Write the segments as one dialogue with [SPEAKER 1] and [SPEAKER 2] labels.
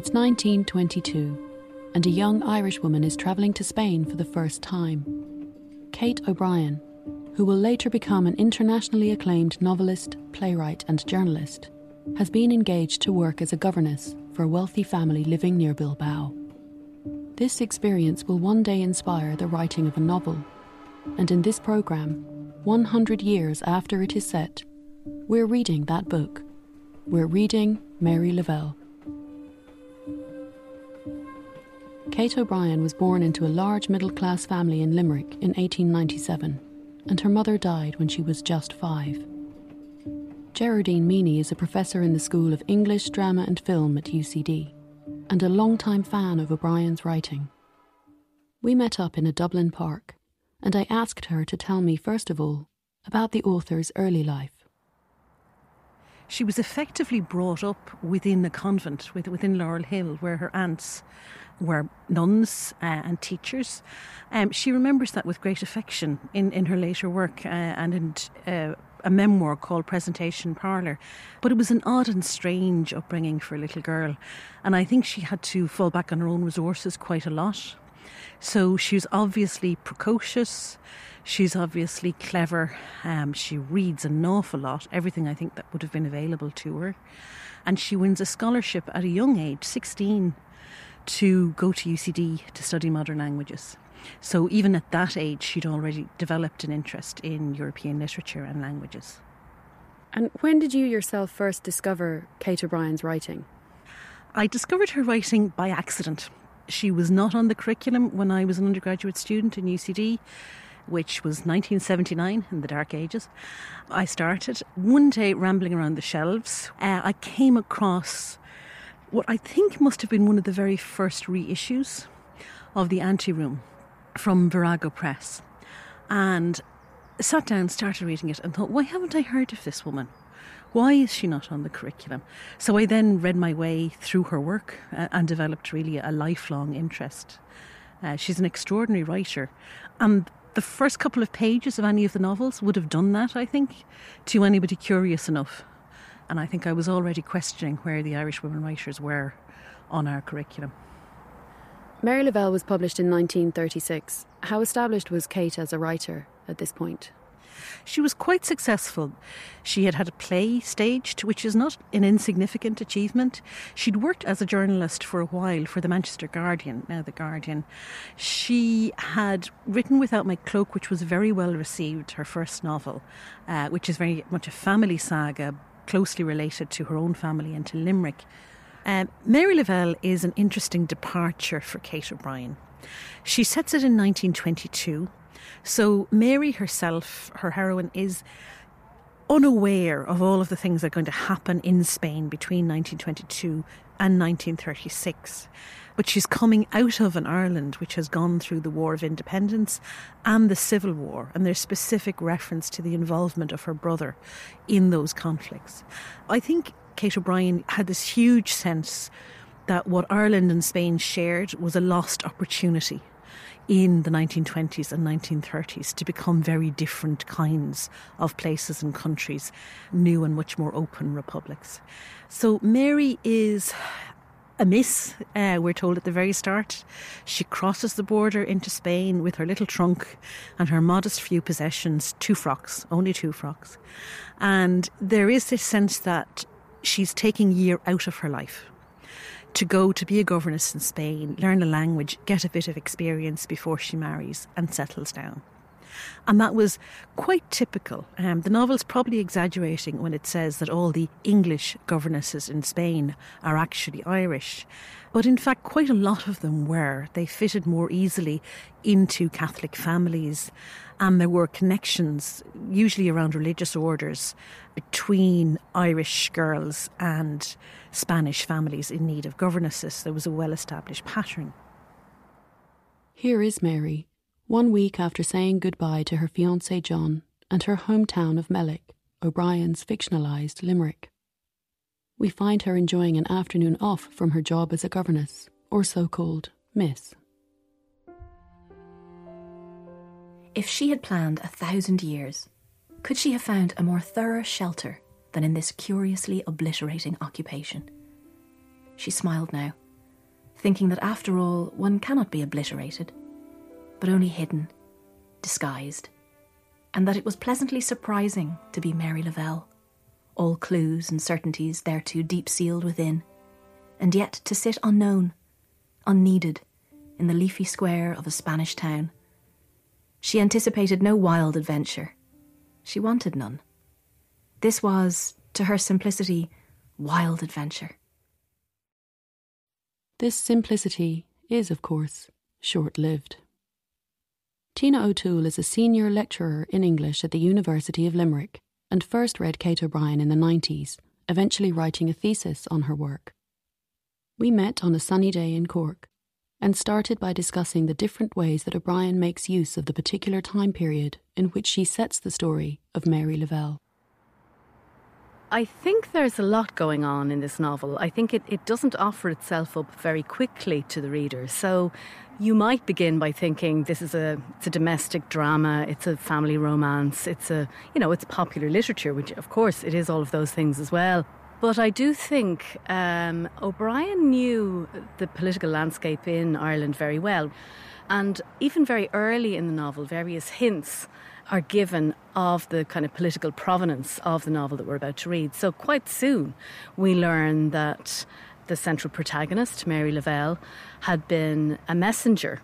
[SPEAKER 1] It's 1922, and a young Irish woman is travelling to Spain for the first time. Kate O'Brien, who will later become an internationally acclaimed novelist, playwright, and journalist, has been engaged to work as a governess for a wealthy family living near Bilbao. This experience will one day inspire the writing of a novel, and in this programme, 100 years after it is set, we're reading that book. We're reading Mary Lavelle. Kate O'Brien was born into a large middle class family in Limerick in 1897, and her mother died when she was just five. Gerardine Meaney is a professor in the School of English, Drama and Film at UCD, and a long-time fan of O'Brien's writing. We met up in a Dublin park, and I asked her to tell me, first of all, about the author's early life.
[SPEAKER 2] She was effectively brought up within a convent within Laurel Hill, where her aunts were nuns uh, and teachers. Um, she remembers that with great affection in, in her later work uh, and in uh, a memoir called Presentation Parlour. But it was an odd and strange upbringing for a little girl. And I think she had to fall back on her own resources quite a lot. So she's obviously precocious. She's obviously clever. Um, she reads an awful lot, everything I think that would have been available to her. And she wins a scholarship at a young age, 16, to go to UCD to study modern languages. So even at that age, she'd already developed an interest in European literature and languages.
[SPEAKER 1] And when did you yourself first discover Kate O'Brien's writing?
[SPEAKER 2] I discovered her writing by accident. She was not on the curriculum when I was an undergraduate student in UCD, which was 1979 in the dark ages. I started one day rambling around the shelves. Uh, I came across what I think must have been one of the very first reissues of The Anteroom from Virago Press. And sat down, started reading it, and thought, why haven't I heard of this woman? Why is she not on the curriculum? So I then read my way through her work uh, and developed really a lifelong interest. Uh, she's an extraordinary writer. And the first couple of pages of any of the novels would have done that, I think, to anybody curious enough. And I think I was already questioning where the Irish women writers were on our curriculum.
[SPEAKER 1] Mary Lavelle was published in 1936. How established was Kate as a writer at this point?
[SPEAKER 2] She was quite successful. She had had a play staged, which is not an insignificant achievement. She'd worked as a journalist for a while for the Manchester Guardian, now the Guardian. She had written Without My Cloak, which was very well received, her first novel, uh, which is very much a family saga, closely related to her own family and to Limerick. Um, Mary Lavelle is an interesting departure for Kate O'Brien. She sets it in 1922. So Mary herself, her heroine, is unaware of all of the things that are going to happen in Spain between 1922 and 1936. But she's coming out of an Ireland which has gone through the War of Independence and the Civil War, and there's specific reference to the involvement of her brother in those conflicts. I think Kate O'Brien had this huge sense that what Ireland and Spain shared was a lost opportunity in the 1920s and 1930s to become very different kinds of places and countries, new and much more open republics. So Mary is a miss, uh, we're told at the very start. She crosses the border into Spain with her little trunk and her modest few possessions, two frocks, only two frocks. And there is this sense that she's taking a year out of her life to go to be a governess in Spain, learn a language, get a bit of experience before she marries and settles down. And that was quite typical. Um, the novel's probably exaggerating when it says that all the English governesses in Spain are actually Irish. But in fact, quite a lot of them were. They fitted more easily into Catholic families, and there were connections, usually around religious orders, between Irish girls and Spanish families in need of governesses. There was a well established pattern.
[SPEAKER 1] Here is Mary, one week after saying goodbye to her fiance John and her hometown of Mellick, O'Brien's fictionalised Limerick we find her enjoying an afternoon off from her job as a governess, or so called Miss.
[SPEAKER 3] If she had planned a thousand years, could she have found a more thorough shelter than in this curiously obliterating occupation? She smiled now, thinking that after all, one cannot be obliterated, but only hidden, disguised, and that it was pleasantly surprising to be Mary Lavelle, all clues and certainties thereto deep sealed within, and yet to sit unknown, unneeded, in the leafy square of a Spanish town. She anticipated no wild adventure. She wanted none. This was, to her simplicity, wild adventure.
[SPEAKER 1] This simplicity is, of course, short lived. Tina O'Toole is a senior lecturer in English at the University of Limerick and first read Kate O'Brien in the 90s, eventually writing a thesis on her work. We met on a sunny day in Cork and started by discussing the different ways that O'Brien makes use of the particular time period in which she sets the story of Mary Lavelle.
[SPEAKER 4] I think there's a lot going on in this novel. I think it, it doesn't offer itself up very quickly to the reader. So you might begin by thinking this is a it's a domestic drama, it's a family romance, it's a you know, it's popular literature, which of course it is all of those things as well. But I do think um, O'Brien knew the political landscape in Ireland very well. And even very early in the novel, various hints are given of the kind of political provenance of the novel that we're about to read. So, quite soon, we learn that the central protagonist, Mary Lavelle, had been a messenger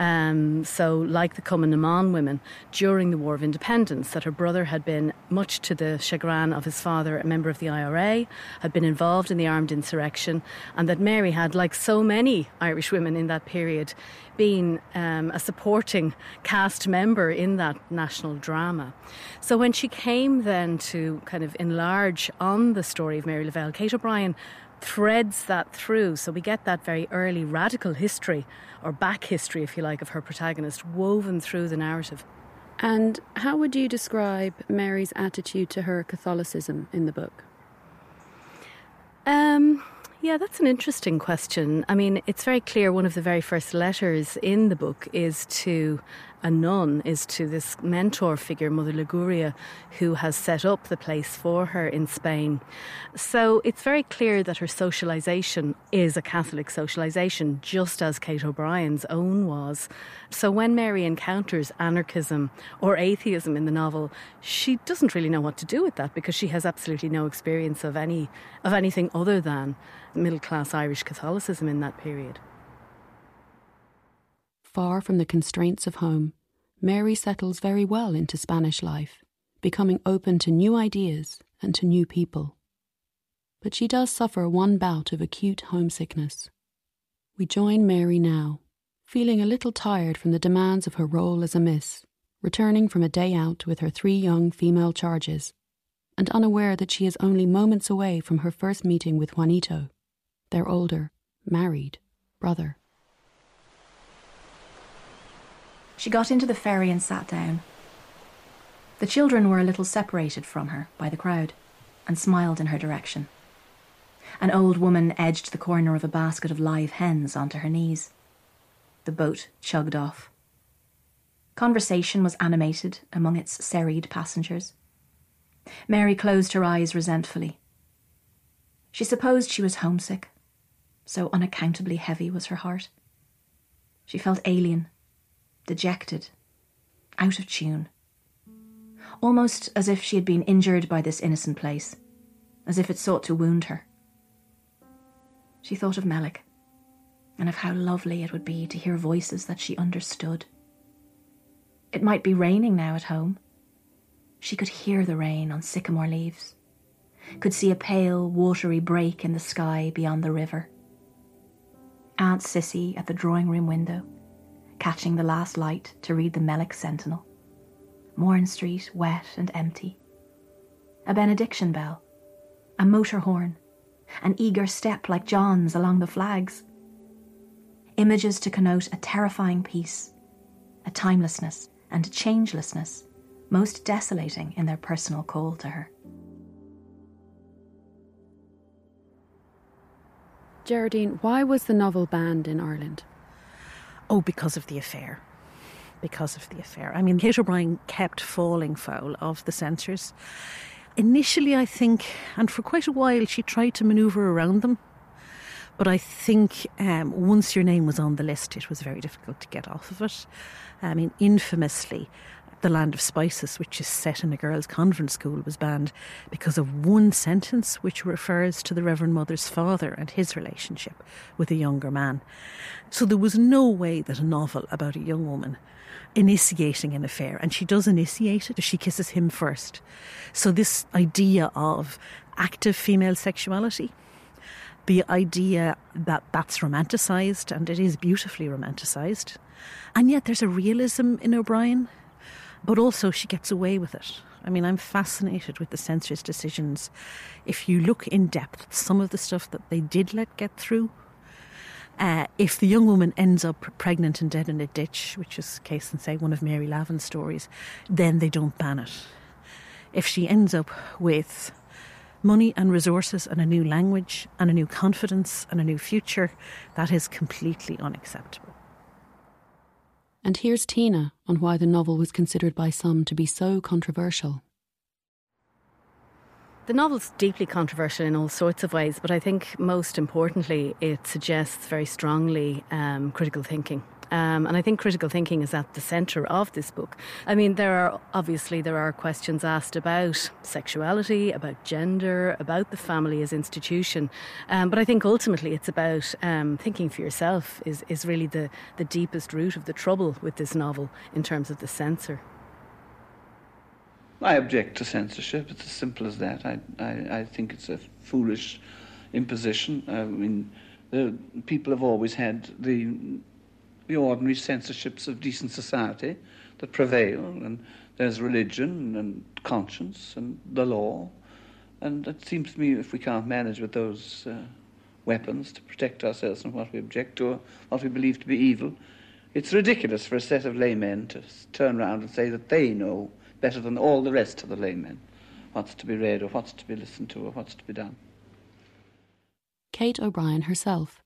[SPEAKER 4] um, so, like the Cumann women during the War of Independence, that her brother had been, much to the chagrin of his father, a member of the IRA, had been involved in the armed insurrection, and that Mary had, like so many Irish women in that period, been um, a supporting cast member in that national drama. So, when she came then to kind of enlarge on the story of Mary Lavelle, Kate O'Brien threads that through. So we get that very early radical history, or back history, if you like, of her protagonist woven through the narrative.
[SPEAKER 1] And how would you describe Mary's attitude to her Catholicism in the book?
[SPEAKER 4] Um, yeah, that's an interesting question. I mean, it's very clear one of the very first letters in the book is to a nun, is to this mentor figure, Mother Liguria, who has set up the place for her in Spain. So it's very clear that her socialisation is a Catholic socialisation, just as Kate O'Brien's own was. So when Mary encounters anarchism or atheism in the novel, she doesn't really know what to do with that because she has absolutely no experience of any of anything other than middle class Irish Catholicism in that period.
[SPEAKER 1] Far from the constraints of home, Mary settles very well into Spanish life, becoming open to new ideas and to new people. But she does suffer one bout of acute homesickness. We join Mary now, feeling a little tired from the demands of her role as a miss, returning from a day out with her three young female charges, and unaware that she is only moments away from her first meeting with Juanito, their older, married brother.
[SPEAKER 3] She got into the ferry and sat down. The children were a little separated from her by the crowd and smiled in her direction. An old woman edged the corner of a basket of live hens onto her knees. The boat chugged off. Conversation was animated among its serried passengers. Mary closed her eyes resentfully. She supposed she was homesick, so unaccountably heavy was her heart. She felt alien, dejected, out of tune. Almost as if she had been injured by this innocent place, as if it sought to wound her. She thought of Mellick, and of how lovely it would be to hear voices that she understood. It might be raining now at home. She could hear the rain on sycamore leaves, could see a pale, watery break in the sky beyond the river Aunt Sissy at the drawing room window, catching the last light to read the Mellick Sentinel. Mourne Street wet and empty. A benediction bell, a motor horn, an eager step like John's along the flags. Images to connote a terrifying peace, a timelessness and changelessness most desolating in their personal call to her.
[SPEAKER 1] Gerardine, why was the novel banned in Ireland?
[SPEAKER 4] Oh, because of the affair. Because of the affair. I mean, Kate O'Brien kept falling foul of the censors. Initially, I think, and for quite a while, she tried to manoeuvre around them
[SPEAKER 2] But I think um, once your name was on the list, it was very difficult to get off of it. I mean, infamously, the Land of Spices, which is set in a girls' convent school, was banned because of one sentence which refers to the Reverend Mother's father and his relationship with a younger man. So there was no way that a novel about a young woman initiating an affair, and she does initiate it, she kisses him first. So this idea of active female sexuality the idea that that's romanticised, and it is beautifully romanticised. And yet there's a realism in O'Brien but also she gets away with it. I mean, I'm fascinated with the censor's decisions. If you look in depth some of the stuff that they did let get through, uh, if the young woman ends up pregnant and dead in a ditch, which is case in say one of Mary Lavin's stories, then they don't ban it. If she ends up with money and resources and a new language and a new confidence and a new future, that is completely unacceptable.
[SPEAKER 1] And here's Tina on why the novel was considered by some to be so controversial.
[SPEAKER 4] The novel's deeply controversial in all sorts of ways, but I think most importantly, it suggests very strongly um, critical thinking um, and I think critical thinking is at the centre of this book. I mean, there are obviously there are questions asked about sexuality, about gender, about the family as institution, um, but I think ultimately it's about um, thinking for yourself is is really the the deepest root of the trouble with this novel in terms of the censor.
[SPEAKER 5] I object to censorship. It's as simple as that. I, I, I think it's a foolish imposition. I mean, the people have always had the the ordinary censorships of decent society that prevail, and there's religion and conscience and the law. And it seems to me if we can't manage with those uh, weapons to protect ourselves from what we object to or what we believe to be evil, it's ridiculous for a set of laymen to turn around and say that they know better than all the rest of the laymen what's to be read or what's to be listened to or what's to be done.
[SPEAKER 1] Kate O'Brien herself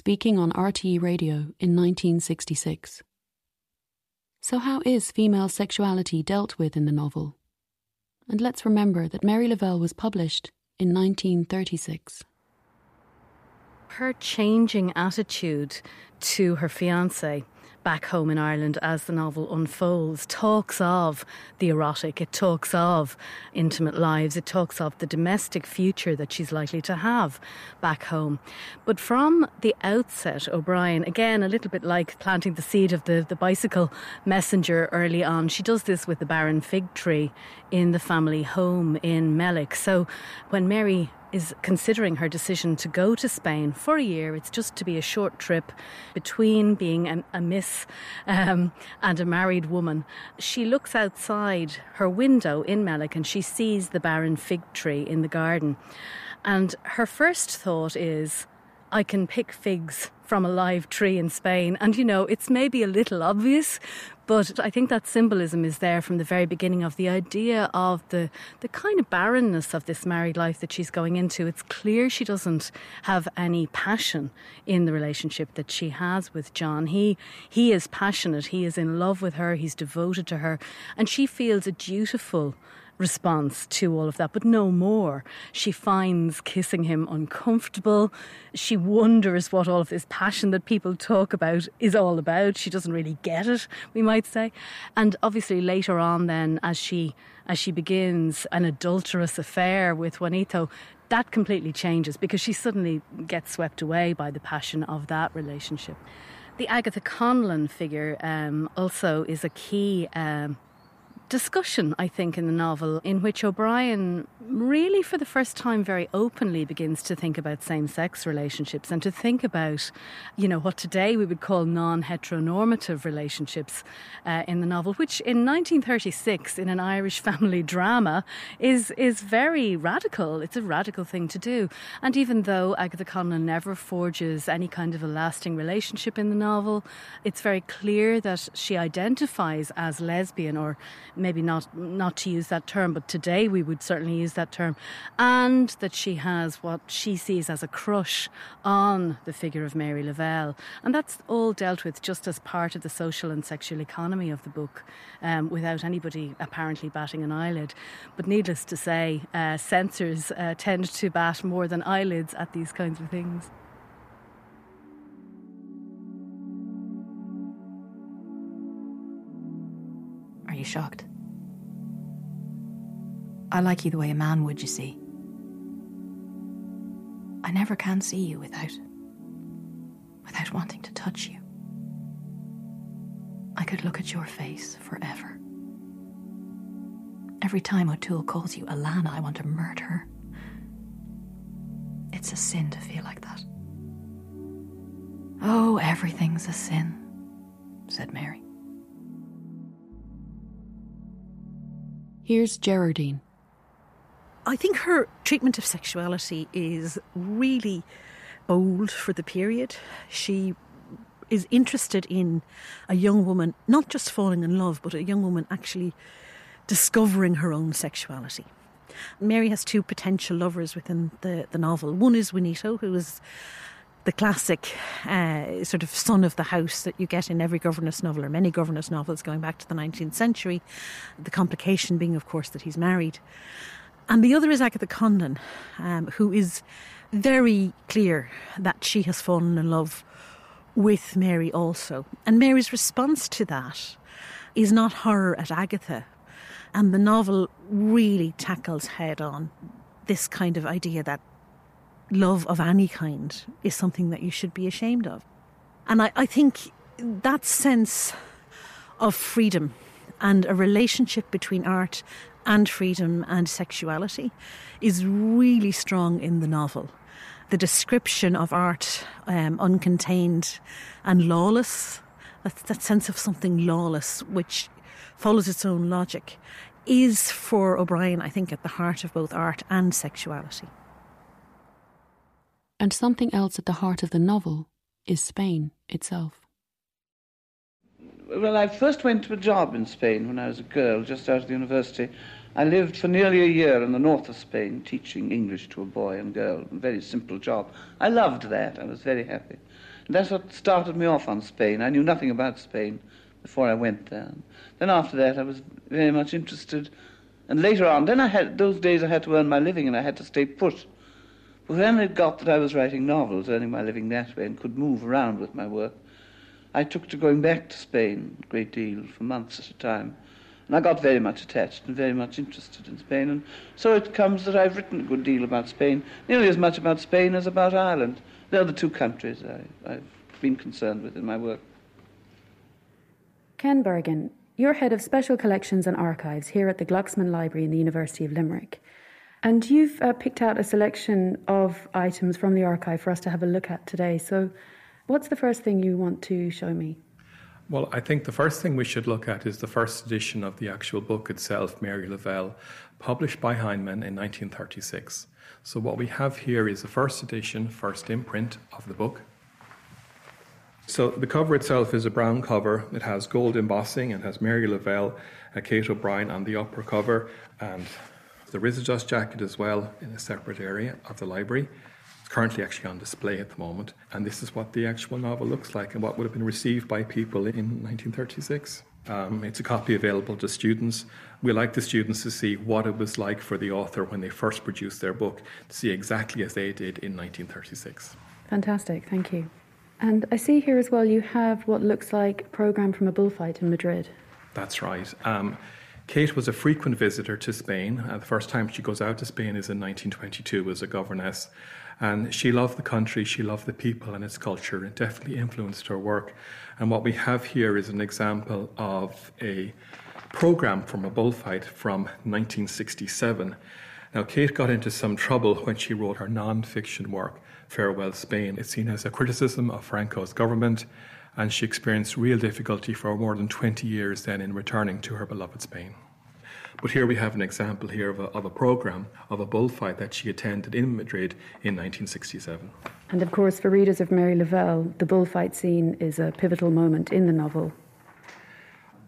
[SPEAKER 1] speaking on RTE Radio in 1966. So, how is female sexuality dealt with in the novel? And let's remember that Mary Lavelle was published in 1936.
[SPEAKER 4] Her changing attitude to her fiance back home in Ireland as the novel unfolds talks of the erotic, it talks of intimate lives, it talks of the domestic future that she's likely to have back home. But from the outset, O'Brien, again, a little bit like planting the seed of the, the bicycle messenger early on, she does this with the barren fig tree in the family home in Mellick. So when Mary is considering her decision to go to Spain for a year. It's just to be a short trip between being a, a miss um, and a married woman. She looks outside her window in Mellick and she sees the barren fig tree in the garden. And her first thought is, I can pick figs from a live tree in Spain. And you know, it's maybe a little obvious, but I think that symbolism is there from the very beginning of the idea of the, the kind of barrenness of this married life that she's going into. It's clear she doesn't have any passion in the relationship that she has with John. He, he is passionate, he is in love with her, he's devoted to her, and she feels a dutiful response to all of that, but no more. She finds kissing him uncomfortable. She wonders what all of this passion that people talk about is all about. She doesn't really get it, we might say. And obviously later on then as she as she begins an adulterous affair with Juanito, that completely changes because she suddenly gets swept away by the passion of that relationship. The Agatha Conlon figure um, also is a key um, discussion, I think, in the novel, in which O'Brien really, for the first time, very openly begins to think about same sex relationships and to think about, you know, what today we would call non heteronormative relationships uh, in the novel, which in 1936, in an Irish family drama, is, is very radical. It's a radical thing to do. And even though Agatha Conlon never forges any kind of a lasting relationship in the novel, it's very clear that she identifies as lesbian or maybe not not to use that term, but today we would certainly use that term, and that she has what she sees as a crush on the figure of Mary Lavelle, and that's all dealt with just as part of the social and sexual economy of the book, um, without anybody apparently batting an eyelid. But needless to say, uh, censors uh, tend to bat more than eyelids at these kinds of things.
[SPEAKER 3] Are you shocked? I like you the way a man would, you see. I never can see you without. without wanting to touch you. I could look at your face forever. Every time O'Toole calls you Alana, I want to murder her. It's a sin to feel like that. Oh, everything's a sin, said Mary.
[SPEAKER 1] Here's Gerardine.
[SPEAKER 2] I think her treatment of sexuality is really bold for the period. She is interested in a young woman not just falling in love, but a young woman actually discovering her own sexuality. Mary has two potential lovers within the, the novel. One is Juanito, who is the classic uh, sort of son of the house that you get in every governess novel or many governess novels going back to the 19th century. The complication being, of course, that he's married. And the other is Agatha Conlon, um, who is very clear that she has fallen in love with Mary also. And Mary's response to that is not horror at Agatha. And the novel really tackles head on this kind of idea that love of any kind is something that you should be ashamed of. And I, I think that sense of freedom and a relationship between art and freedom and sexuality is really strong in the novel. The description of art, um, uncontained and lawless, that, that sense of something lawless which follows its own logic, is for O'Brien, I think, at the heart of both art and sexuality.
[SPEAKER 1] And something else at the heart of the novel is Spain itself.
[SPEAKER 5] Well, I first went to a job in Spain when I was a girl, just out of the university. I lived for nearly a year in the north of Spain, teaching English to a boy and girl. A very simple job. I loved that. I was very happy. And that's what started me off on Spain. I knew nothing about Spain before I went there. Then after that, I was very much interested. And later on, then I had those days I had to earn my living and I had to stay put. But then it got that I was writing novels, earning my living that way, and could move around with my work, I took to going back to Spain a great deal for months at a time. And I got very much attached and very much interested in Spain. And so it comes that I've written a good deal about Spain, nearly as much about Spain as about Ireland. They're the two countries I, I've been concerned with in my work.
[SPEAKER 1] Ken Bergin, you're head of special collections and archives here at the Glucksman Library in the University of Limerick. And you've uh, picked out a selection of items from the archive for us to have a look at today. So, what's the first thing you want to show me?
[SPEAKER 6] Well, I think the first thing we should look at is the first edition of the actual book itself, Mary Lavelle, published by Heinemann in 1936. So, what we have here is the first edition, first imprint of the book. So, the cover itself is a brown cover. It has gold embossing and has Mary Lavelle, uh, Kate O'Brien on the upper cover, and the a jacket as well in a separate area of the library. Currently actually on display at the moment, and this is what the actual novel looks like and what would have been received by people in 1936. Um, it's a copy available to students. We like the students to see what it was like for the author when they first produced their book, to see exactly as they did in 1936.
[SPEAKER 1] Fantastic, thank you. And I see here as well you have what looks like a program from a bullfight in Madrid.
[SPEAKER 6] That's right. Um, Kate was a frequent visitor to Spain. Uh, the first time she goes out to Spain is in 1922 as a governess. And she loved the country, she loved the people and its culture. It definitely influenced her work. And what we have here is an example of a program from a bullfight from 1967. Now, Kate got into some trouble when she wrote her non fiction work, Farewell Spain. It's seen as a criticism of Franco's government and she experienced real difficulty for more than 20 years then in returning to her beloved Spain. But here we have an example here of a, of a program of a bullfight that she attended in Madrid in 1967.
[SPEAKER 1] And of course, for readers of Mary Lavelle, the bullfight scene is a pivotal moment in the novel.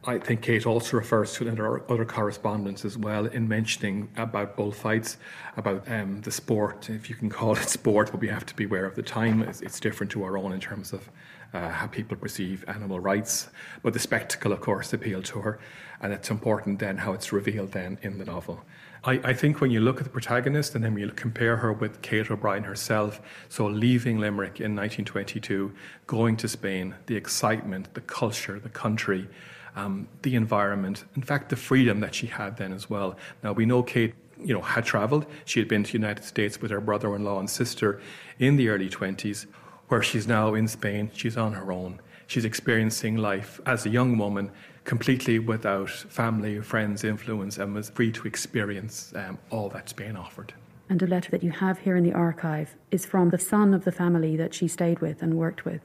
[SPEAKER 6] I think Kate also refers to it in her other correspondence as well in mentioning about bullfights, about um, the sport, if you can call it sport, but we have to be aware of the time. It's, it's different to our own in terms of uh, how people perceive animal rights. But the spectacle, of course, appealed to her, and it's important then how it's revealed then in the novel. I, I, think when you look at the protagonist and then you compare her with Kate O'Brien herself, so leaving Limerick in 1922, going to Spain, the excitement, the culture, the country, um, the environment, in fact, the freedom that she had then as well. Now, we know Kate you know, had travelled. She had been to the United States with her brother-in-law and sister in the early 20s, where she's now in Spain. She's on her own. She's experiencing life as a young woman completely without family friends' influence and was free to experience um, all that Spain offered.
[SPEAKER 1] And a letter that you have here in the archive is from the son of the family that she stayed with and worked with.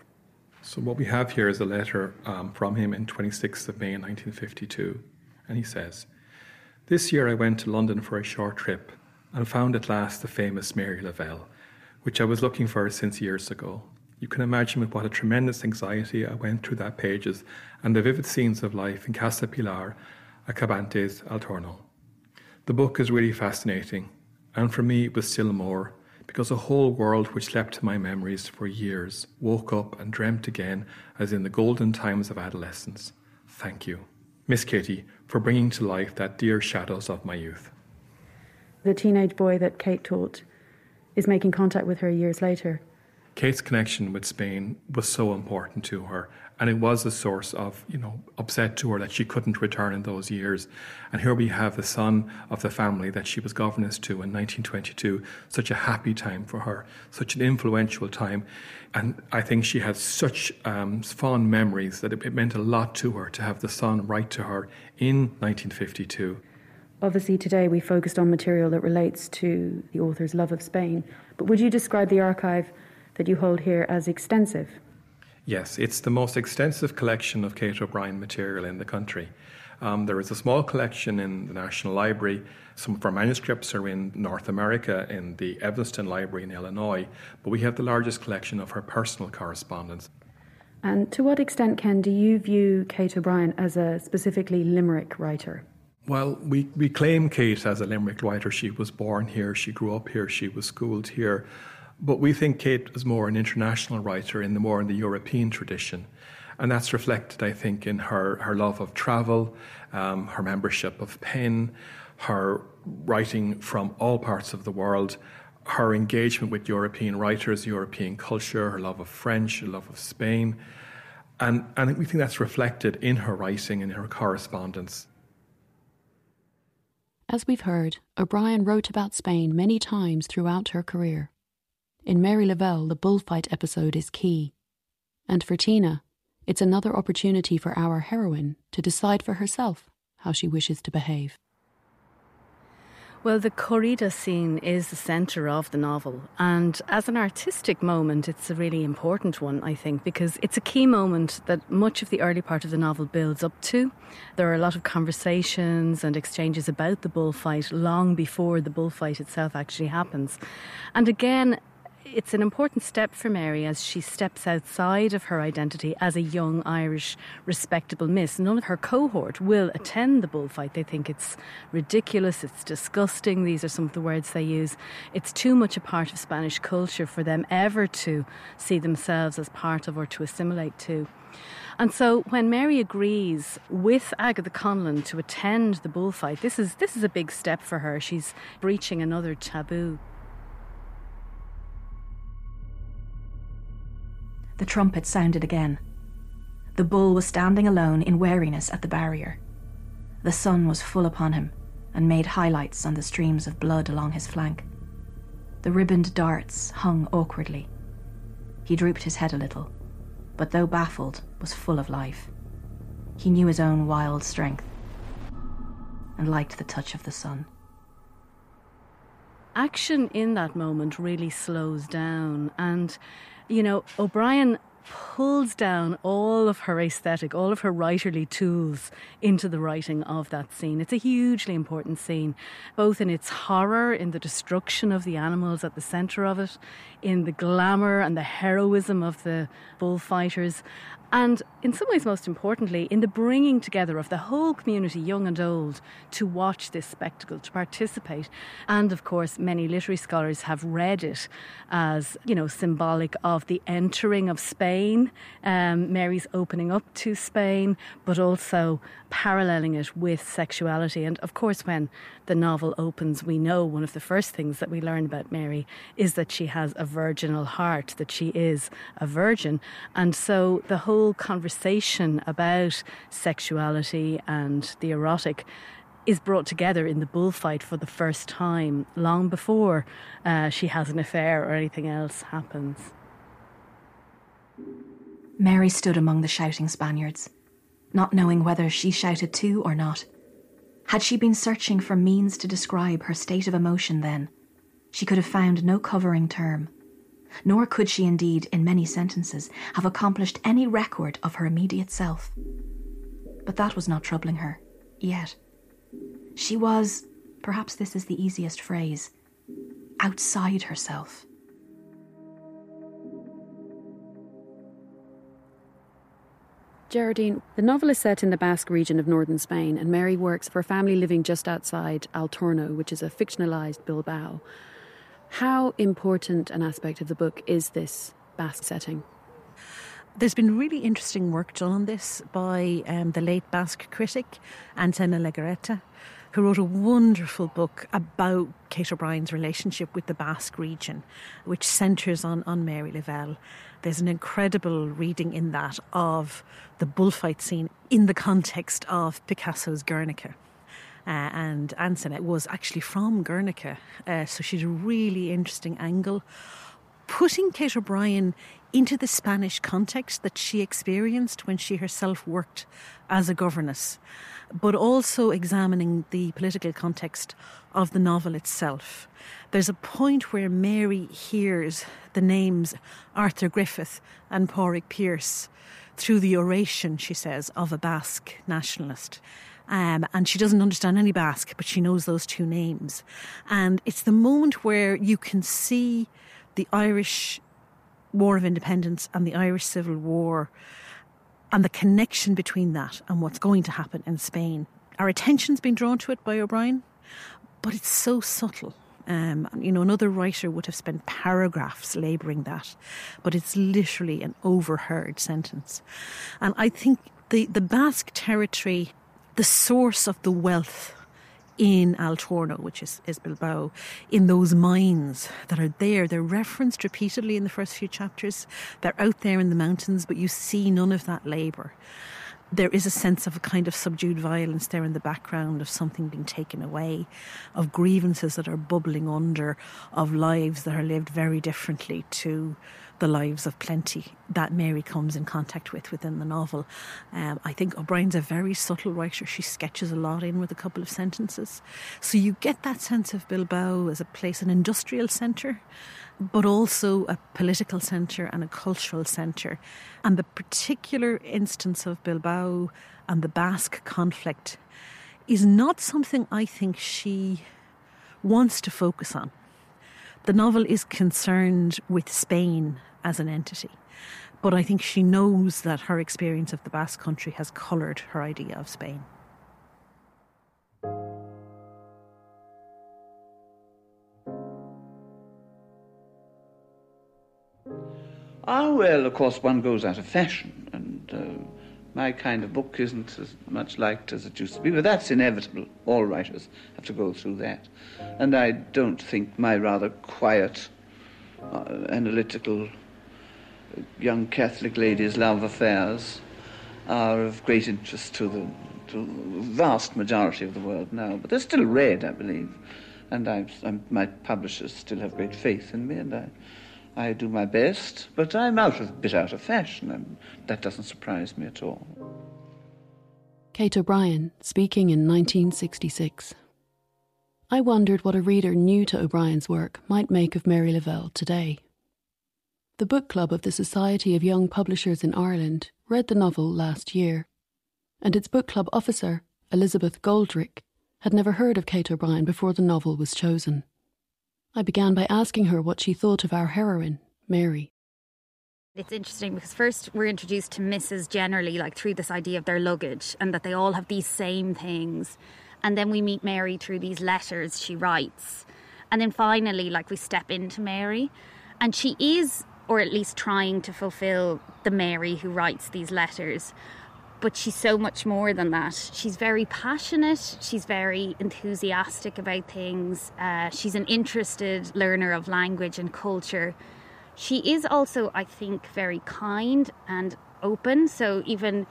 [SPEAKER 6] So, what we have here is a letter um, from him in 26th of May 1952. And he says, This year I went to London for a short trip and found at last the famous Mary Lavelle, which I was looking for since years ago. You can imagine with what a tremendous anxiety I went through that pages and the vivid scenes of life in Casa Pilar, Acabantes, Altorno. The book is really fascinating, and for me it was still more, because a whole world which slept to my memories for years woke up and dreamt again as in the golden times of adolescence. Thank you, Miss Katie, for bringing to life that dear shadows of my youth.
[SPEAKER 1] The teenage boy that Kate taught is making contact with her years later.
[SPEAKER 6] Kate's connection with Spain was so important to her, and it was a source of, you know, upset to her that she couldn't return in those years. And here we have the son of the family that she was governess to in 1922. Such a happy time for her, such an influential time, and I think she had such um, fond memories that it, it meant a lot to her to have the son write to her in 1952.
[SPEAKER 1] Obviously, today we focused on material that relates to the author's love of Spain, but would you describe the archive? That you hold here as extensive.
[SPEAKER 6] Yes, it's the most extensive collection of Kate O'Brien material in the country. Um, there is a small collection in the National Library. Some of our manuscripts are in North America in the Evanston Library in Illinois, but we have the largest collection of her personal correspondence.
[SPEAKER 1] And to what extent, Ken, do you view Kate O'Brien as a specifically Limerick writer?
[SPEAKER 6] Well, we, we claim Kate as a Limerick writer. She was born here, she grew up here, she was schooled here. But we think Kate was more an international writer in the more in the European tradition. And that's reflected, I think, in her, her love of travel, um, her membership of PEN, her writing from all parts of the world, her engagement with European writers, European culture, her love of French, her love of Spain. And, and we think that's reflected in her writing and her correspondence.
[SPEAKER 1] As we've heard, O'Brien wrote about Spain many times throughout her career. In Mary Lavelle, the bullfight episode is key. And for Tina, it's another opportunity for our heroine to decide for herself how she wishes to behave.
[SPEAKER 4] Well, the corrida scene is the centre of the novel, and as an artistic moment, it's a really important one, I think, because it's a key moment that much of the early part of the novel builds up to. There are a lot of conversations and exchanges about the bullfight long before the bullfight itself actually happens. And again, it's an important step for Mary as she steps outside of her identity as a young Irish respectable miss. None of her cohort will attend the bullfight. They think it's ridiculous, it's disgusting. These are some of the words they use. It's too much a part of Spanish culture for them ever to see themselves as part of or to assimilate to. And so when Mary agrees with Agatha Conlon to attend the bullfight, this is this is a big step for her. She's breaching another taboo.
[SPEAKER 3] The trumpet sounded again. The bull was standing alone in wariness at the barrier. The sun was full upon him and made highlights on the streams of blood along his flank. The ribboned darts hung awkwardly. He drooped his head a little, but though baffled, was full of life. He knew his own wild strength and liked the touch of the sun.
[SPEAKER 4] Action in that moment really slows down and you know, O'Brien pulls down all of her aesthetic, all of her writerly tools into the writing of that scene. It's a hugely important scene, both in its horror, in the destruction of the animals at the centre of it, in the glamour and the heroism of the bullfighters, and in some ways, most importantly, in the bringing together of the whole community, young and old, to watch this spectacle, to participate. And of course, many literary scholars have read it as, you know, symbolic of the entering of Spain, um, Mary's opening up to Spain, but also paralleling it with sexuality. And of course, when the novel opens, we know one of the first things that we learn about Mary is that she has a virginal heart, that she is a virgin. And so the whole conversation about sexuality and the erotic is brought together in the bullfight for the first time, long before uh, she has an affair or anything else happens.
[SPEAKER 3] Mary stood among the shouting Spaniards, not knowing whether she shouted too or not. Had she been searching for means to describe her state of emotion then, she could have found no covering term, nor could she indeed, in many sentences, have accomplished any record of her immediate self. But that was not troubling her, yet. She was, perhaps this is the easiest phrase, outside herself.
[SPEAKER 1] Gerardine, the novel is set in the Basque region of northern Spain, and Mary works for a family living just outside Altorno, which is a fictionalized Bilbao. How important an aspect of the book is this Basque setting?
[SPEAKER 2] There's been really interesting work done on this by um, the late Basque critic Aintzane Legarreta, who wrote a wonderful book about Kate O'Brien's relationship with the Basque region, which centres on, on Mary Lavelle. There's an incredible reading in that of the bullfight scene in the context of Picasso's Guernica. Uh, and Aintzane was actually from Guernica, uh, so she's a really interesting angle. Putting Kate O'Brien into the Spanish context that she experienced when she herself worked as a governess but also examining the political context of the novel itself. There's a point where Mary hears the names Arthur Griffith and Pádraig Pearse through the oration, she says, of a Basque nationalist. Um, and she doesn't understand any Basque, but she knows those two names. And it's the moment where you can see the Irish War of Independence and the Irish Civil War and the connection between that and what's going to happen in Spain. Our attention's been drawn to it by O'Brien, but it's so subtle. Um, you know, another writer would have spent paragraphs labouring that, but it's literally an overheard sentence. And I think the, the Basque territory, the source of the wealth in Altorno, which is, is Bilbao, in those mines that are there. They're referenced repeatedly in the first few chapters. They're out there in the mountains, but you see none of that labour. There is a sense of a kind of subdued violence there in the background of something being taken away, of grievances that are bubbling under, of lives that are lived very differently to the lives of plenty that Mary comes in contact with within the novel. Um, I think O'Brien's a very subtle writer. She sketches a lot in with a couple of sentences. So you get that sense of Bilbao as a place, an industrial centre, but also a political centre and a cultural centre. And the particular instance of Bilbao and the Basque conflict is not something I think she wants to focus on. The novel is concerned with Spain as an entity. But I think she knows that her experience of the Basque country has coloured her idea of Spain.
[SPEAKER 5] Ah, well, of course, one goes out of fashion, and uh, my kind of book isn't as much liked as it used to be, but that's inevitable. All writers have to go through that. And I don't think my rather quiet, uh, analytical young Catholic lady's love affairs are of great interest to the, to the vast majority of the world now. But they're still read, I believe. And I, my publishers still have great faith in me, and I, I do my best. But I'm out of, a bit out of fashion, and that doesn't surprise me at all.
[SPEAKER 1] Kate O'Brien, speaking in 1966. I wondered what a reader new to O'Brien's work might make of Mary Lavelle today. The book club of the Society of Young Publishers in Ireland read the novel last year, and its book club officer, Elizabeth Goldrick, had never heard of Kate O'Brien before the novel was chosen. I began by asking her what she thought of our heroine, Mary.
[SPEAKER 7] It's interesting because first we're introduced to Mrs. generally, like through this idea of their luggage and that they all have these same things. And then we meet Mary through these letters she writes. And then finally, like we step into Mary. And she is or at least trying to fulfill the Mary who writes these letters. But she's so much more than that. She's very passionate, she's very enthusiastic about things, uh, she's an interested learner of language and culture. She is also, I think, very kind and open. So even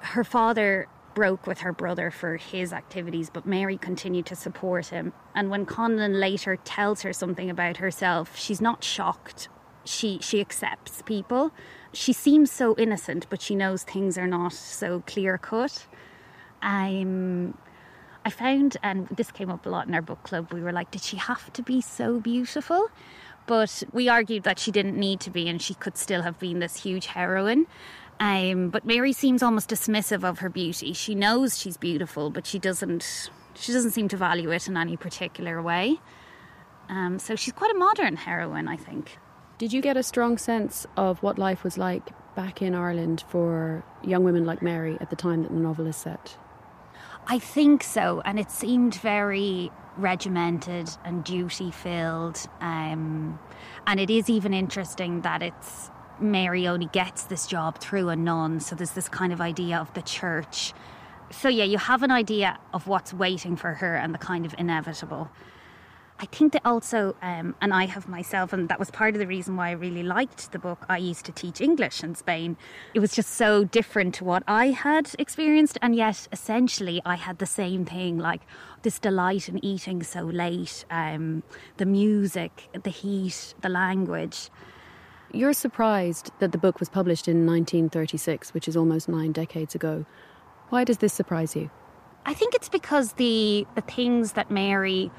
[SPEAKER 7] her father broke with her brother for his activities, but Mary continued to support him. And when Conlon later tells her something about herself, she's not shocked. She she accepts people. She seems so innocent, but she knows things are not so clear cut. I found, and this came up a lot in our book club, we were like, did she have to be so beautiful? But we argued that she didn't need to be, and she could still have been this huge heroine. Um, but Mary seems almost dismissive of her beauty. She knows she's beautiful, but she doesn't. She doesn't seem to value it in any particular way. Um, so she's quite a modern heroine, I think.
[SPEAKER 1] Did you get a strong sense of what life was like back in Ireland for young women like Mary at the time that the novel is set?
[SPEAKER 7] I think so, and it seemed very regimented and duty filled. Um, and it is even interesting that it's Mary only gets this job through a nun, so there's this kind of idea of the church. So, yeah, you have an idea of what's waiting for her and the kind of inevitable. I think that also, um, and I have myself, and that was part of the reason why I really liked the book. I used to teach English in Spain. It was just so different to what I had experienced, and yet essentially I had the same thing like this delight in eating so late, um, the music, the heat, the language.
[SPEAKER 1] You're surprised that the book was published in 1936, which is almost nine decades ago. Why does this surprise you?
[SPEAKER 7] I think it's because the the things that Mary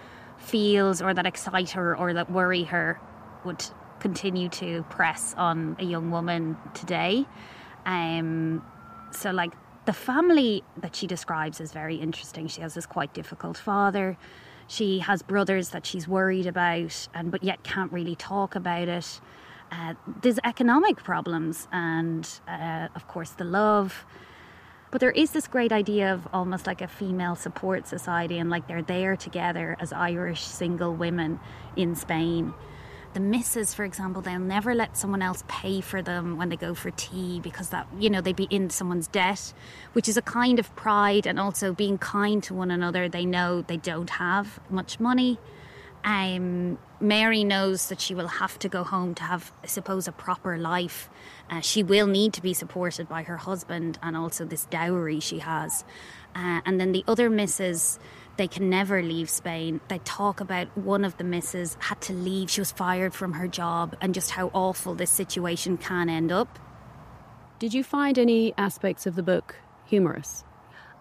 [SPEAKER 7] feels or that excite her or that worry her would continue to press on a young woman today. Um, so, like, the family that she describes is very interesting. She has this quite difficult father. She has brothers that she's worried about, and but yet can't really talk about it. Uh, there's economic problems, and uh, of course the love. But there is this great idea of almost like a female support society, and like they're there together as Irish single women in Spain. The misses, for example, they'll never let someone else pay for them when they go for tea because that, you know, they'd be in someone's debt, which is a kind of pride and also being kind to one another. They know they don't have much money. Um, Mary knows that she will have to go home to have, I suppose, a proper life. Uh, she will need to be supported by her husband and also this dowry she has. Uh, and then the other misses, they can never leave Spain. They talk about one of the misses had to leave. She was fired from her job and just how awful this situation can end up.
[SPEAKER 1] Did you find any aspects of the book humorous?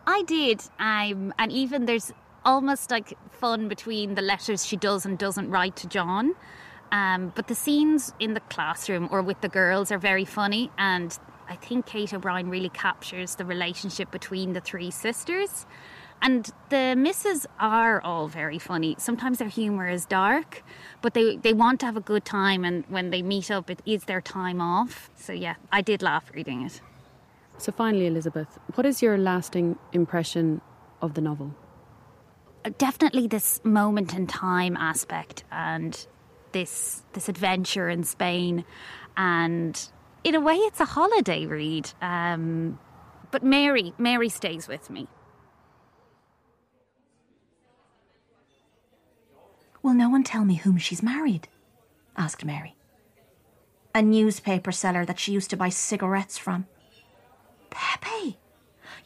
[SPEAKER 7] I did. Um, and even there's almost like fun between the letters she does and doesn't write to John. Um, but the scenes in the classroom or with the girls are very funny, and I think Kate O'Brien really captures the relationship between the three sisters. And the misses are all very funny. Sometimes their humour is dark, but they, they want to have a good time, and when they meet up, it is their time off. So, yeah, I did laugh reading it.
[SPEAKER 1] So, finally, Elizabeth, what is your lasting impression of the novel?
[SPEAKER 7] Definitely this moment in time aspect and this this adventure in Spain, and in a way, it's a holiday read. Um, but Mary, Mary stays with me.
[SPEAKER 3] Will no one tell me whom she's married? asked Mary. A newspaper seller that she used to buy cigarettes from. Pepe?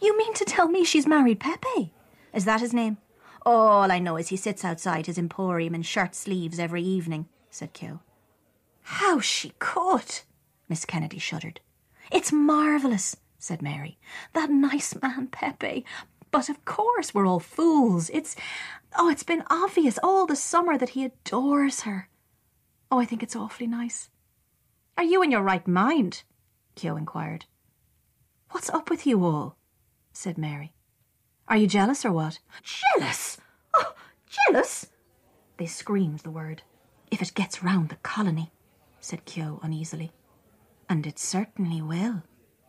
[SPEAKER 3] You mean to tell me she's married Pepe? Is that his name? All I know is he sits outside his emporium in shirt sleeves every evening, said Keogh. How she could! Miss Kennedy shuddered. It's marvellous, said Mary. That nice man, Pepe. But of course we're all fools. It's oh, it's been obvious all the summer that he adores her. Oh, I think it's awfully nice. Are you in your right mind? Keogh inquired. What's up with you all? said Mary. Are you jealous or what? Jealous? Oh, jealous? They screamed the word. If it gets round the colony, said Keogh uneasily. And it certainly will,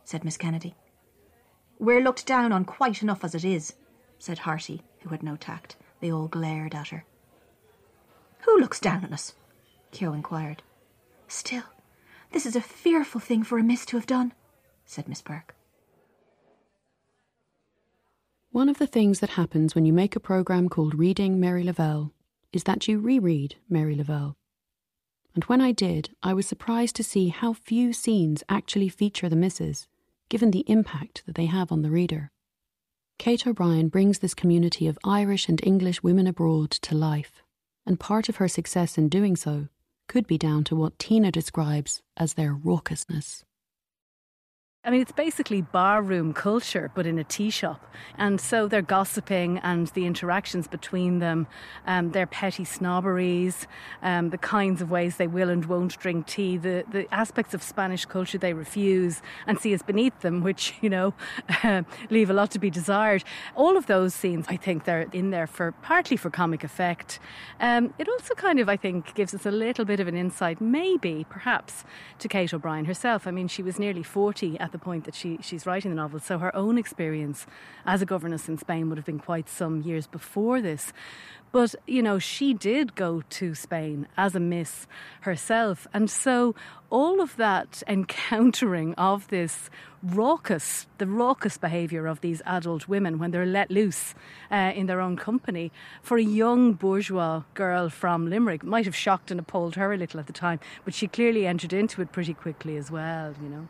[SPEAKER 3] said Miss Kennedy. We're looked down on quite enough as it is, said Harty, who had no tact. They all glared at her. Who looks down on us? Keogh inquired. Still, this is a fearful thing for a miss to have done, said Miss Burke.
[SPEAKER 1] One of the things that happens when you make a program called Reading Mary Lavelle is that you reread Mary Lavelle. and when I did, I was surprised to see how few scenes actually feature the misses, given the impact that they have on the reader. Kate O'Brien brings this community of Irish and English women abroad to life, and part of her success in doing so could be down to what Tina describes as their raucousness.
[SPEAKER 4] I mean, it's basically barroom culture, but in a tea shop. And so they're gossiping and the interactions between them, um, their petty snobberies, um, the kinds of ways they will and won't drink tea, the, the aspects of Spanish culture they refuse and see as beneath them, which, you know, leave a lot to be desired. All of those scenes, I think they're in there for partly for comic effect. Um, it also kind of, I think, gives us a little bit of an insight, maybe, perhaps, to Kate O'Brien herself. I mean, she was nearly 40 at the point that she, she's writing the novel. So her own experience as a governess in Spain would have been quite some years before this. But, you know, she did go to Spain as a miss herself. And so all of that encountering of this raucous, the raucous behaviour of these adult women when they're let loose uh, in their own company, for a young bourgeois girl from Limerick, might have shocked and appalled her a little at the time. But she clearly entered into it pretty quickly as well, you know.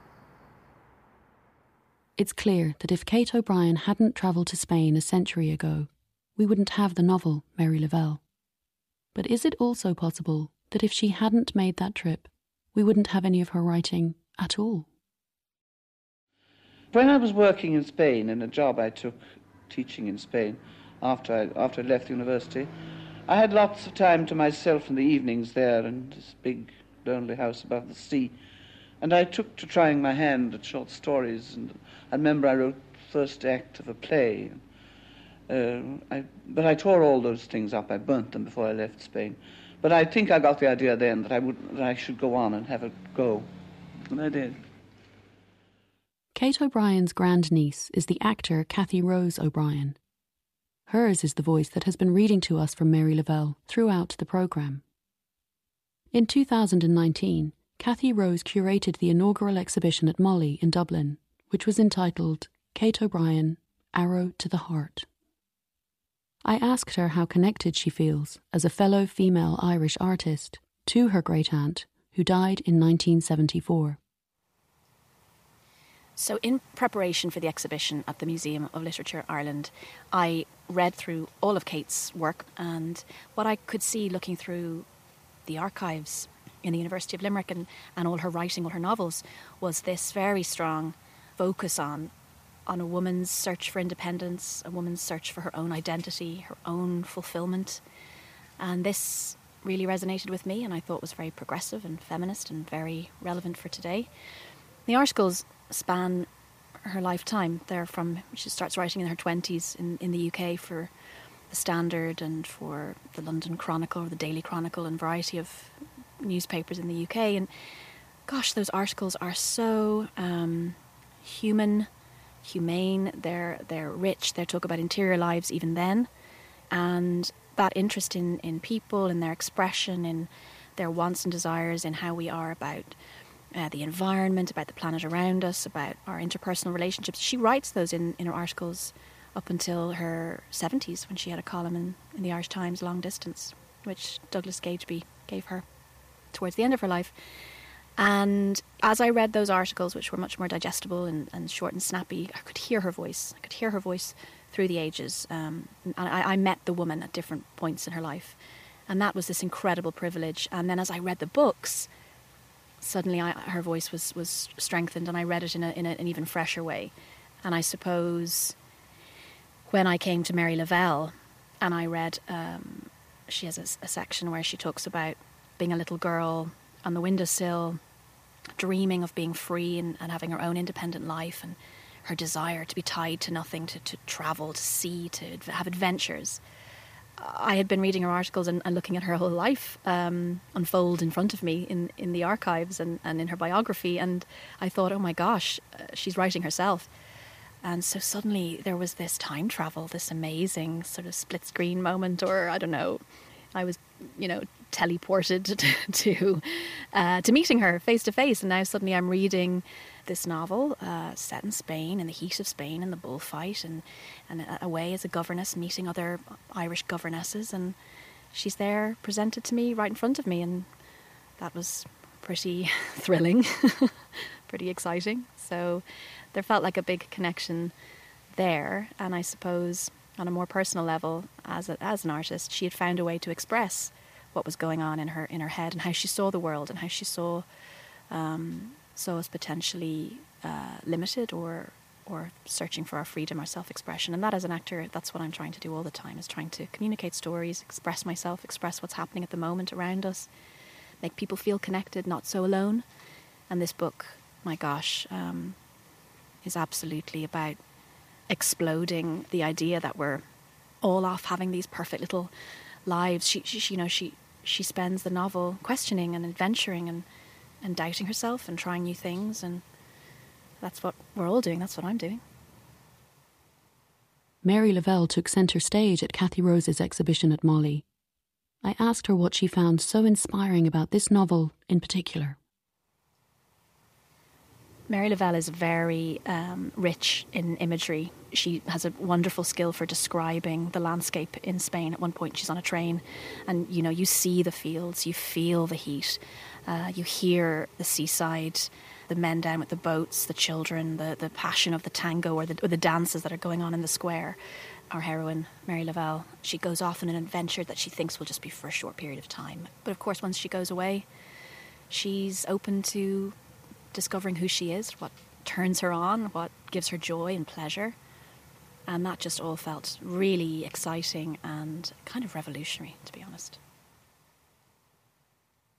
[SPEAKER 1] It's clear that if Kate O'Brien hadn't travelled to Spain a century ago, we wouldn't have the novel Mary Lavelle. But is it also possible that if she hadn't made that trip, we wouldn't have any of her writing at all?
[SPEAKER 5] When I was working in Spain in a job I took teaching in Spain after I, after I left university, I had lots of time to myself in the evenings there in this big lonely house above the sea. And I took to trying my hand at short stories and I remember I wrote the first act of a play. Uh, I, but I tore all those things up. I burnt them before I left Spain. But I think I got the idea then that I would that I should go on and have a go, and I did.
[SPEAKER 1] Kate O'Brien's grandniece is the actor Kathy Rose O'Brien. Hers is the voice that has been reading to us from Mary Lavelle throughout the programme. In 2019, Kathy Rose curated the inaugural exhibition at MoLI in Dublin which was entitled Kate O'Brien Arrow to the Heart. I asked her how connected she feels as a fellow female Irish artist to her great aunt, who died in 1974.
[SPEAKER 8] So, in preparation for the exhibition at the Museum of Literature Ireland, I read through all of Kate's work, and what I could see looking through the archives in the University of Limerick and, and all her writing, all her novels, was this very strong focus on on a woman's search for independence, a woman's search for her own identity, her own fulfillment. And this really resonated with me and I thought was very progressive and feminist and very relevant for today. The articles span her lifetime. They're from she starts writing in her twenties in, in the UK for the Standard and for the London Chronicle or the Daily Chronicle and variety of newspapers in the UK. And gosh, those articles are so um, human, humane. They're they're rich. They talk about interior lives even then, and that interest in in people, in their expression, in their wants and desires, in how we are about uh, the environment, about the planet around us, about our interpersonal relationships. She writes those in, in her articles up until her 70s when she had a column in, in the Irish Times, Long Distance, which Douglas Gageby gave her towards the end of her life. And as I read those articles, which were much more digestible and, and short and snappy, I could hear her voice. I could hear her voice through the ages. Um, and I, I met the woman at different points in her life. And that was this incredible privilege. And then as I read the books, suddenly I, her voice was, was strengthened and I read it in, a, in a, an even fresher way. And I suppose when I came to Mary Lavelle and I read, um, she has a, a section where she talks about being a little girl on the windowsill dreaming of being free and, and having her own independent life and her desire to be tied to nothing, to, to travel, to see, to have adventures. I had been reading her articles and, and looking at her whole life um, unfold in front of me in, in the archives and, and in her biography, and I thought, oh my gosh, uh, she's writing herself. And so suddenly there was this time travel, this amazing sort of split screen moment, or I don't know. I was, you know, teleported to uh, to meeting her face to face, and now suddenly I'm reading this novel uh, set in Spain in the heat of Spain in the bullfight, and and away as a governess meeting other Irish governesses, and she's there presented to me right in front of me, and that was pretty thrilling, pretty exciting. So there felt like a big connection there. And I suppose on a more personal level, as, a, as an artist, she had found a way to express what was going on in her in her head and how she saw the world and how she saw um, saw us potentially uh, limited or or searching for our freedom, our self-expression. And that, as an actor, that's what I'm trying to do all the time: is trying to communicate stories, express myself, express what's happening at the moment around us, make people feel connected, not so alone. And this book, my gosh, um, is absolutely about exploding the idea that we're all off having these perfect little lives. She, she, you know, she she spends the novel questioning and adventuring and and doubting herself and trying new things, and that's what we're all doing. That's what I'm doing.
[SPEAKER 1] Mary Lavelle took centre stage at Kathy Rose's exhibition at MoLI. I asked her what she found so inspiring about this novel in particular.
[SPEAKER 8] Mary Lavelle is very um, rich in imagery. She has a wonderful skill for describing the landscape in Spain. At one point, she's on a train, and you know you see the fields, you feel the heat, uh, you hear the seaside, the men down with the boats, the children, the the passion of the tango or the, or the dances that are going on in the square. Our heroine, Mary Lavelle, she goes off on an adventure that she thinks will just be for a short period of time. But of course, once she goes away, she's open to discovering who she is, what turns her on, what gives her joy and pleasure. And that just all felt really exciting and kind of revolutionary, to be honest.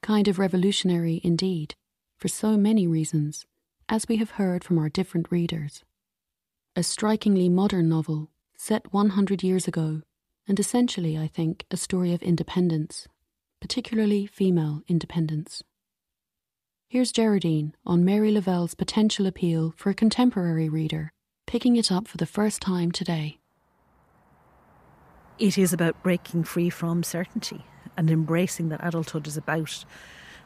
[SPEAKER 1] Kind of revolutionary indeed, for so many reasons, as we have heard from our different readers. A strikingly modern novel, set 100 years ago, and essentially, I think, a story of independence, particularly female independence. Here's Gerardine on Mary Lavelle's potential appeal for a contemporary reader, picking it up for the first time today.
[SPEAKER 2] It is about breaking free from certainty and embracing that adulthood is about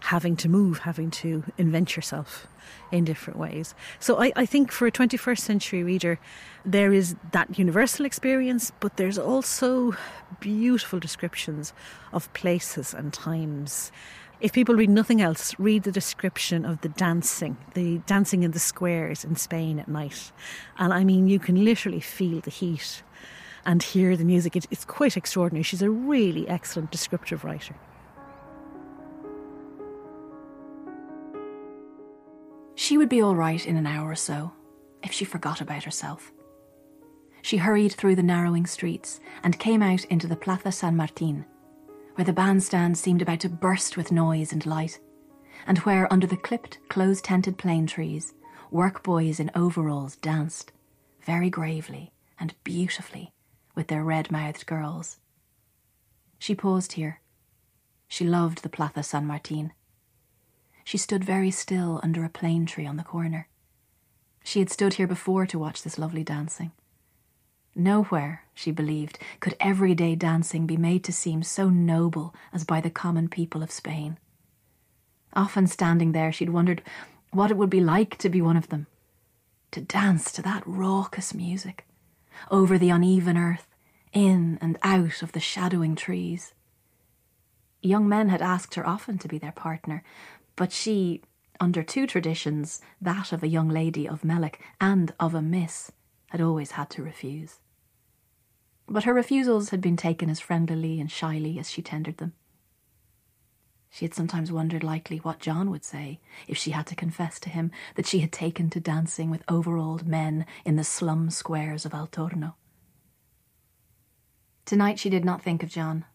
[SPEAKER 2] having to move, having to invent yourself in different ways. So I, I, think for a 21st century reader, there is that universal experience, but there's also beautiful descriptions of places and times if people read nothing else, read the description of the dancing, the dancing in the squares in Spain at night. And I mean, you can literally feel the heat and hear the music. It, it's quite extraordinary. She's a really excellent descriptive writer.
[SPEAKER 3] She would be all right in an hour or so if she forgot about herself. She hurried through the narrowing streets and came out into the Plaza San Martin, where the bandstand seemed about to burst with noise and light, and where, under the clipped, close tented plane trees, work boys in overalls danced, very gravely and beautifully, with their red mouthed girls. She paused here. She loved the Plaza San Martin. She stood very still under a plane tree on the corner. She had stood here before to watch this lovely dancing. Nowhere, she believed, could everyday dancing be made to seem so noble as by the common people of Spain. Often standing there, she'd wondered what it would be like to be one of them. To dance to that raucous music, over the uneven earth, in and out of the shadowing trees. Young men had asked her often to be their partner, but she, under two traditions, that of a young lady of Mellick and of a miss, had always had to refuse but her refusals had been taken as friendlily and shyly as she tendered them. She had sometimes wondered lightly what John would say if she had to confess to him that she had taken to dancing with overalled men in the slum squares of Altorno. Tonight she did not think of John.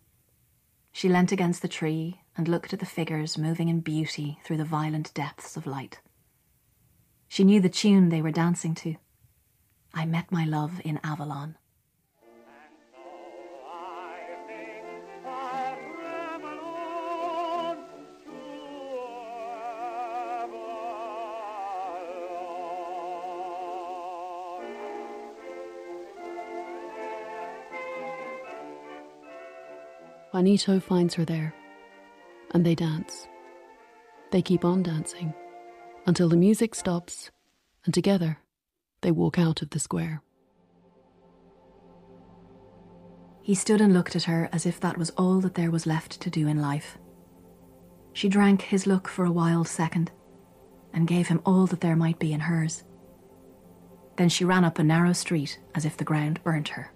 [SPEAKER 3] She leant against the tree and looked at the figures moving in beauty through the violent depths of light. She knew the tune they were dancing to. I met my love in Avalon.
[SPEAKER 1] Juanito finds her there, and they dance. They keep on dancing until the music stops, and together they walk out of the square.
[SPEAKER 3] He stood and looked at her as if that was all that there was left to do in life. She drank his look for a wild second and gave him all that there might be in hers. Then she ran up a narrow street as if the ground burnt her.